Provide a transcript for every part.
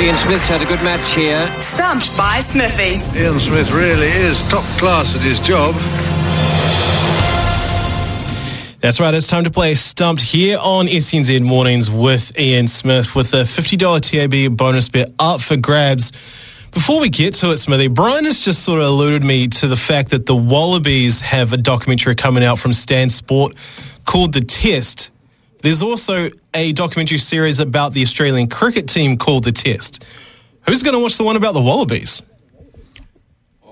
Ian Smith's had a good match here. Stumped by Smithy. Ian Smith really is top class at his job. That's right, it's time to play Stumped here on SENZ Mornings with Ian Smith with the $50 TAB bonus bet up for grabs. Before we get to it, Smithy, Brian has just sort of alluded me to the fact that the Wallabies have a documentary coming out from Stan Sport called The Test. There's also a documentary series about the Australian cricket team called The Test. Who's going to watch the one about the Wallabies?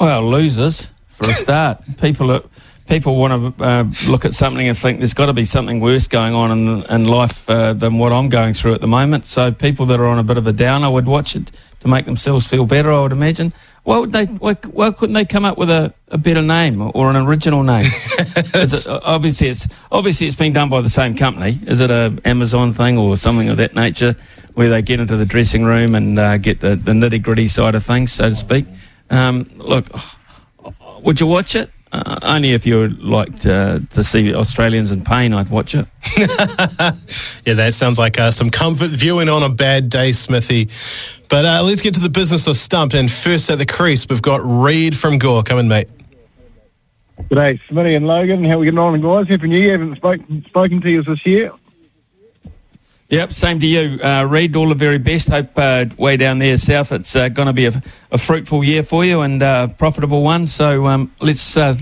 Well, losers for a start. people are, people want to uh, look at something and think there's got to be something worse going on in, in life uh, than what I'm going through at the moment. So people that are on a bit of a downer would watch it to make themselves feel better. I would imagine. Why would they? Why, why couldn't they come up with a, a better name or an original name? it, obviously, it's obviously it's been done by the same company. Is it a Amazon thing or something of that nature, where they get into the dressing room and uh, get the, the nitty gritty side of things, so to speak? Um, look, would you watch it? Uh, only if you like to, to, see Australians in pain, I'd watch it. yeah, that sounds like uh, some comfort viewing on a bad day, Smithy. But uh, let's get to the business of stump. And first at the crease, we've got Reed from Gore. Come in, mate. G'day, Smitty and Logan. How are we getting on, guys? Happy New Year. Haven't spoken, spoken to you this year. Yep, same to you, uh, Reed. All the very best. Hope uh, way down there south it's uh, going to be a, a, fruitful year for you and a uh, profitable one. So um, let's uh,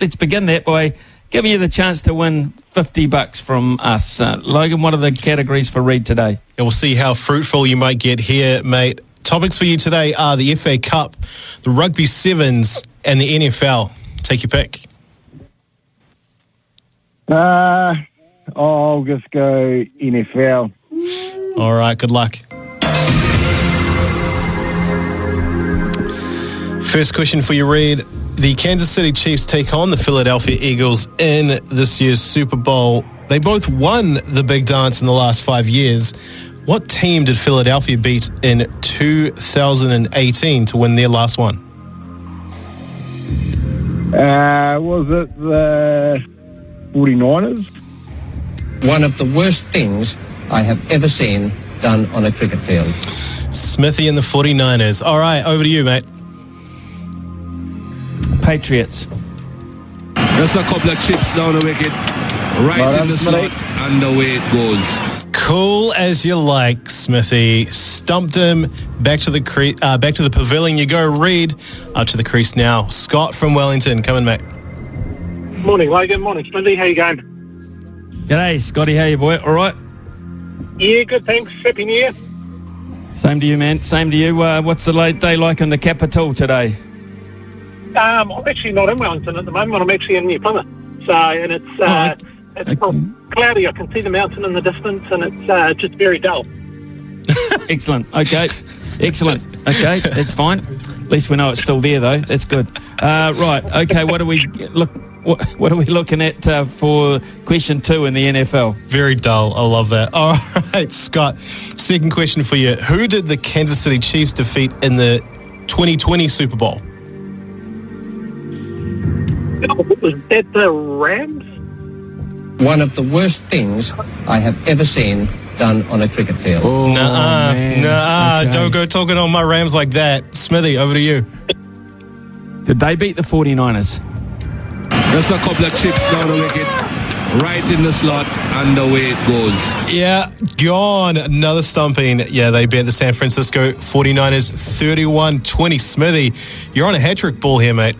let's begin that by giving you the chance to win 50 bucks from us. Uh, Logan, what are the categories for Reed today? Yeah, we'll see how fruitful you might get here, mate. Topics for you today are the FA Cup, the Rugby Sevens, and the NFL. Take your pick. Uh, I'll just go NFL. All right, good luck. First question for you, Reed. The Kansas City Chiefs take on the Philadelphia Eagles in this year's Super Bowl. They both won the big dance in the last five years. What team did Philadelphia beat in 2018 to win their last one? Uh, was it the 49ers? One of the worst things I have ever seen done on a cricket field. Smithy and the 49ers. All right, over to you, mate. Patriots. Just a couple of chips down the wicket, right in the slot, and away it goes. Cool as you like, Smithy. Stumped him back to the cre- uh, back to the pavilion. You go, Reed. Up to the crease now. Scott from Wellington, coming mate. Morning, Logan. Morning, Smithy. How you going? G'day, Scotty. How you, boy? All right? Yeah, good. Thanks. Happy New Year. Same to you, man. Same to you. Uh, what's the late day like in the capital today? Um, I'm actually not in Wellington at the moment. I'm actually in New Plymouth. So, and it's uh, oh, it's okay. cloudy. I can see the mountain in the distance, and it's uh, just very dull. Excellent. Okay. Excellent. Okay, that's fine. At least we know it's still there, though. That's good. Uh, right. Okay. What do we look? What, what are we looking at uh, for question two in the NFL? Very dull. I love that. All right, Scott. Second question for you: Who did the Kansas City Chiefs defeat in the 2020 Super Bowl? Was that the Rams? One of the worst things I have ever seen done on a cricket field. Oh, nah, nah, okay. don't go talking on my Rams like that. Smithy, over to you. Did they beat the 49ers? Just a couple of chips down the wicket, right in the slot, and away it goes. Yeah, gone. Another stumping. Yeah, they beat the San Francisco 49ers 31 20. Smithy, you're on a hat trick ball here, mate.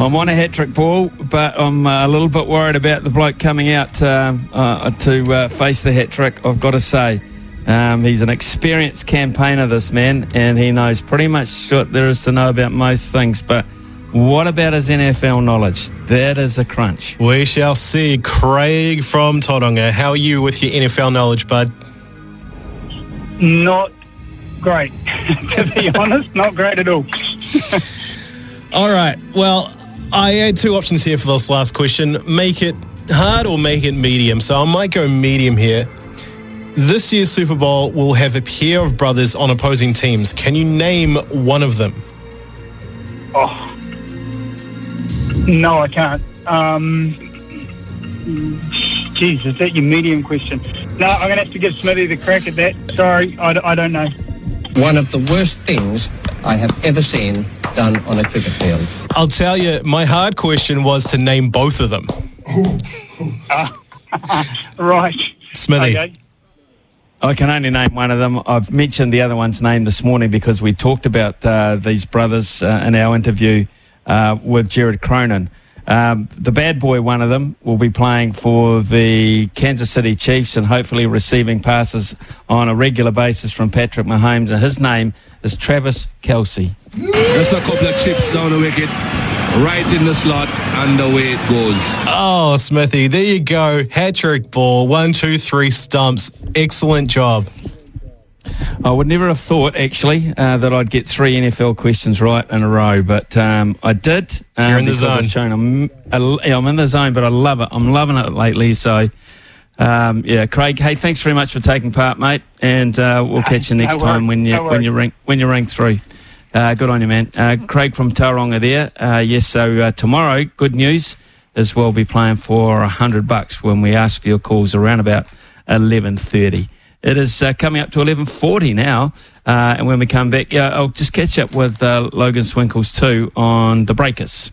I'm on a hat trick ball, but I'm uh, a little bit worried about the bloke coming out um, uh, to uh, face the hat trick, I've got to say. Um, he's an experienced campaigner, this man, and he knows pretty much what there is to know about most things. But what about his NFL knowledge? That is a crunch. We shall see. Craig from Tauranga, how are you with your NFL knowledge, bud? Not great. to be honest, not great at all. All right. Well, I had two options here for this last question make it hard or make it medium. So I might go medium here. This year's Super Bowl will have a pair of brothers on opposing teams. Can you name one of them? Oh. No, I can't. Um, geez, is that your medium question? No, I'm going to have to give Smithy the crack at that. Sorry, I don't know. One of the worst things I have ever seen done on a cricket field. I'll tell you, my hard question was to name both of them. Right. Smithy. Okay. I can only name one of them. I've mentioned the other one's name this morning because we talked about uh, these brothers uh, in our interview uh, with Jared Cronin. Um, the bad boy, one of them, will be playing for the Kansas City Chiefs and hopefully receiving passes on a regular basis from Patrick Mahomes. And his name is Travis Kelce. Just a couple of chips down the wicket, right in the slot, and away it goes. Oh, Smithy, there you go. Hat trick ball. One, two, three stumps. Excellent job. I would never have thought, actually, uh, that I'd get three NFL questions right in a row, but um, I did. Uh, You're in the zone. I've shown I'm, I'm in the zone, but I love it. I'm loving it lately. So, um, yeah, Craig. Hey, thanks very much for taking part, mate, and uh, we'll catch you next No time when you no when you worries. ring when you ring through. Uh, good on you, man. Uh, Craig from Tauranga there. Uh, yes, so uh, tomorrow, good news is we'll be playing for a hundred bucks when we ask for your calls around about eleven thirty. It is uh, coming up to eleven forty now, uh, and when we come back, uh, I'll just catch up with uh, Logan Swinkles too on the Breakers.